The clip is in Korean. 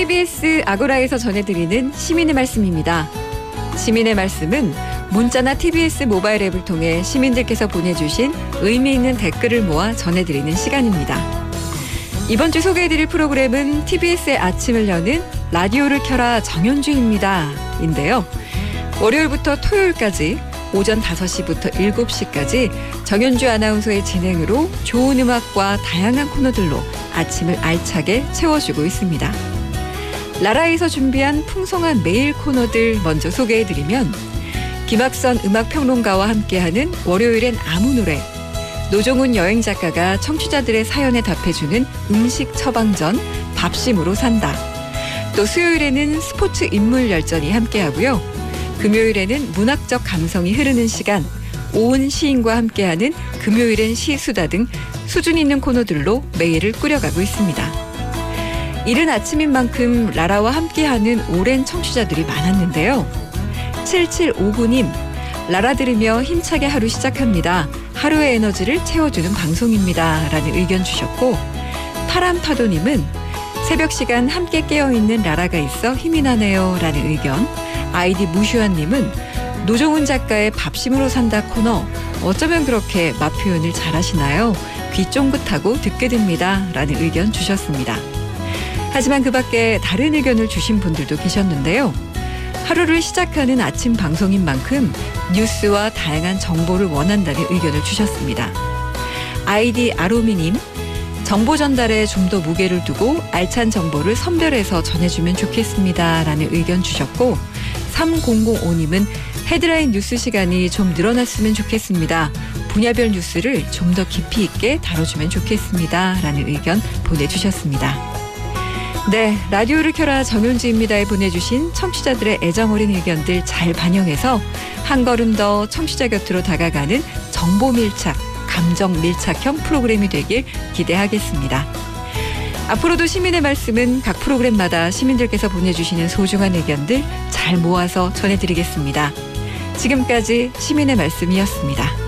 TBS 아고라에서 전해드리는 시민의 말씀입니다. 시민의 말씀은 문자나 TBS 모바일 앱을 통해 시민들께서 보내주신 의미 있는 댓글을 모아 전해드리는 시간입니다. 이번 주 소개해드릴 프로그램은 TBS의 아침을 여는 라디오를 켜라 정현주입니다. 인데요. 월요일부터 토요일까지 오전 5시부터 7시까지 정현주 아나운서의 진행으로 좋은 음악과 다양한 코너들로 아침을 알차게 채워주고 있습니다. 라라에서 준비한 풍성한 메일 코너들 먼저 소개해드리면 김학선 음악평론가와 함께하는 월요일엔 아무 노래 노종훈 여행 작가가 청취자들의 사연에 답해주는 음식 처방전 밥심으로 산다. 또 수요일에는 스포츠 인물 열전이 함께하고요. 금요일에는 문학적 감성이 흐르는 시간 오은 시인과 함께하는 금요일엔 시수다 등 수준 있는 코너들로 매일을 꾸려가고 있습니다. 이른 아침인 만큼 라라와 함께하는 오랜 청취자들이 많았는데요. 7759님, 라라 들으며 힘차게 하루 시작합니다. 하루의 에너지를 채워주는 방송입니다. 라는 의견 주셨고, 파람파도님은 새벽 시간 함께 깨어있는 라라가 있어 힘이 나네요. 라는 의견, 아이디 무슈아님은 노종훈 작가의 밥심으로 산다 코너 어쩌면 그렇게 맛 표현을 잘하시나요? 귀 쫑긋하고 듣게 됩니다. 라는 의견 주셨습니다. 하지만 그 밖에 다른 의견을 주신 분들도 계셨는데요. 하루를 시작하는 아침 방송인 만큼 뉴스와 다양한 정보를 원한다는 의견을 주셨습니다. 아이디 아로미님, 정보 전달에 좀 더 무게를 두고 알찬 정보를 선별해서 전해주면 좋겠습니다. 라는 의견 주셨고, 3005님은 헤드라인 뉴스 시간이 좀 늘어났으면 좋겠습니다. 분야별 뉴스를 좀 더 깊이 있게 다뤄주면 좋겠습니다. 라는 의견 보내주셨습니다. 네, 라디오를 켜라 정윤지입니다에 보내주신 청취자들의 애정 어린 의견들 잘 반영해서 한 걸음 더 청취자 곁으로 다가가는 정보 밀착, 감정 밀착형 프로그램이 되길 기대하겠습니다. 앞으로도 시민의 말씀은 각 프로그램마다 시민들께서 보내주시는 소중한 의견들 잘 모아서 전해드리겠습니다. 지금까지 시민의 말씀이었습니다.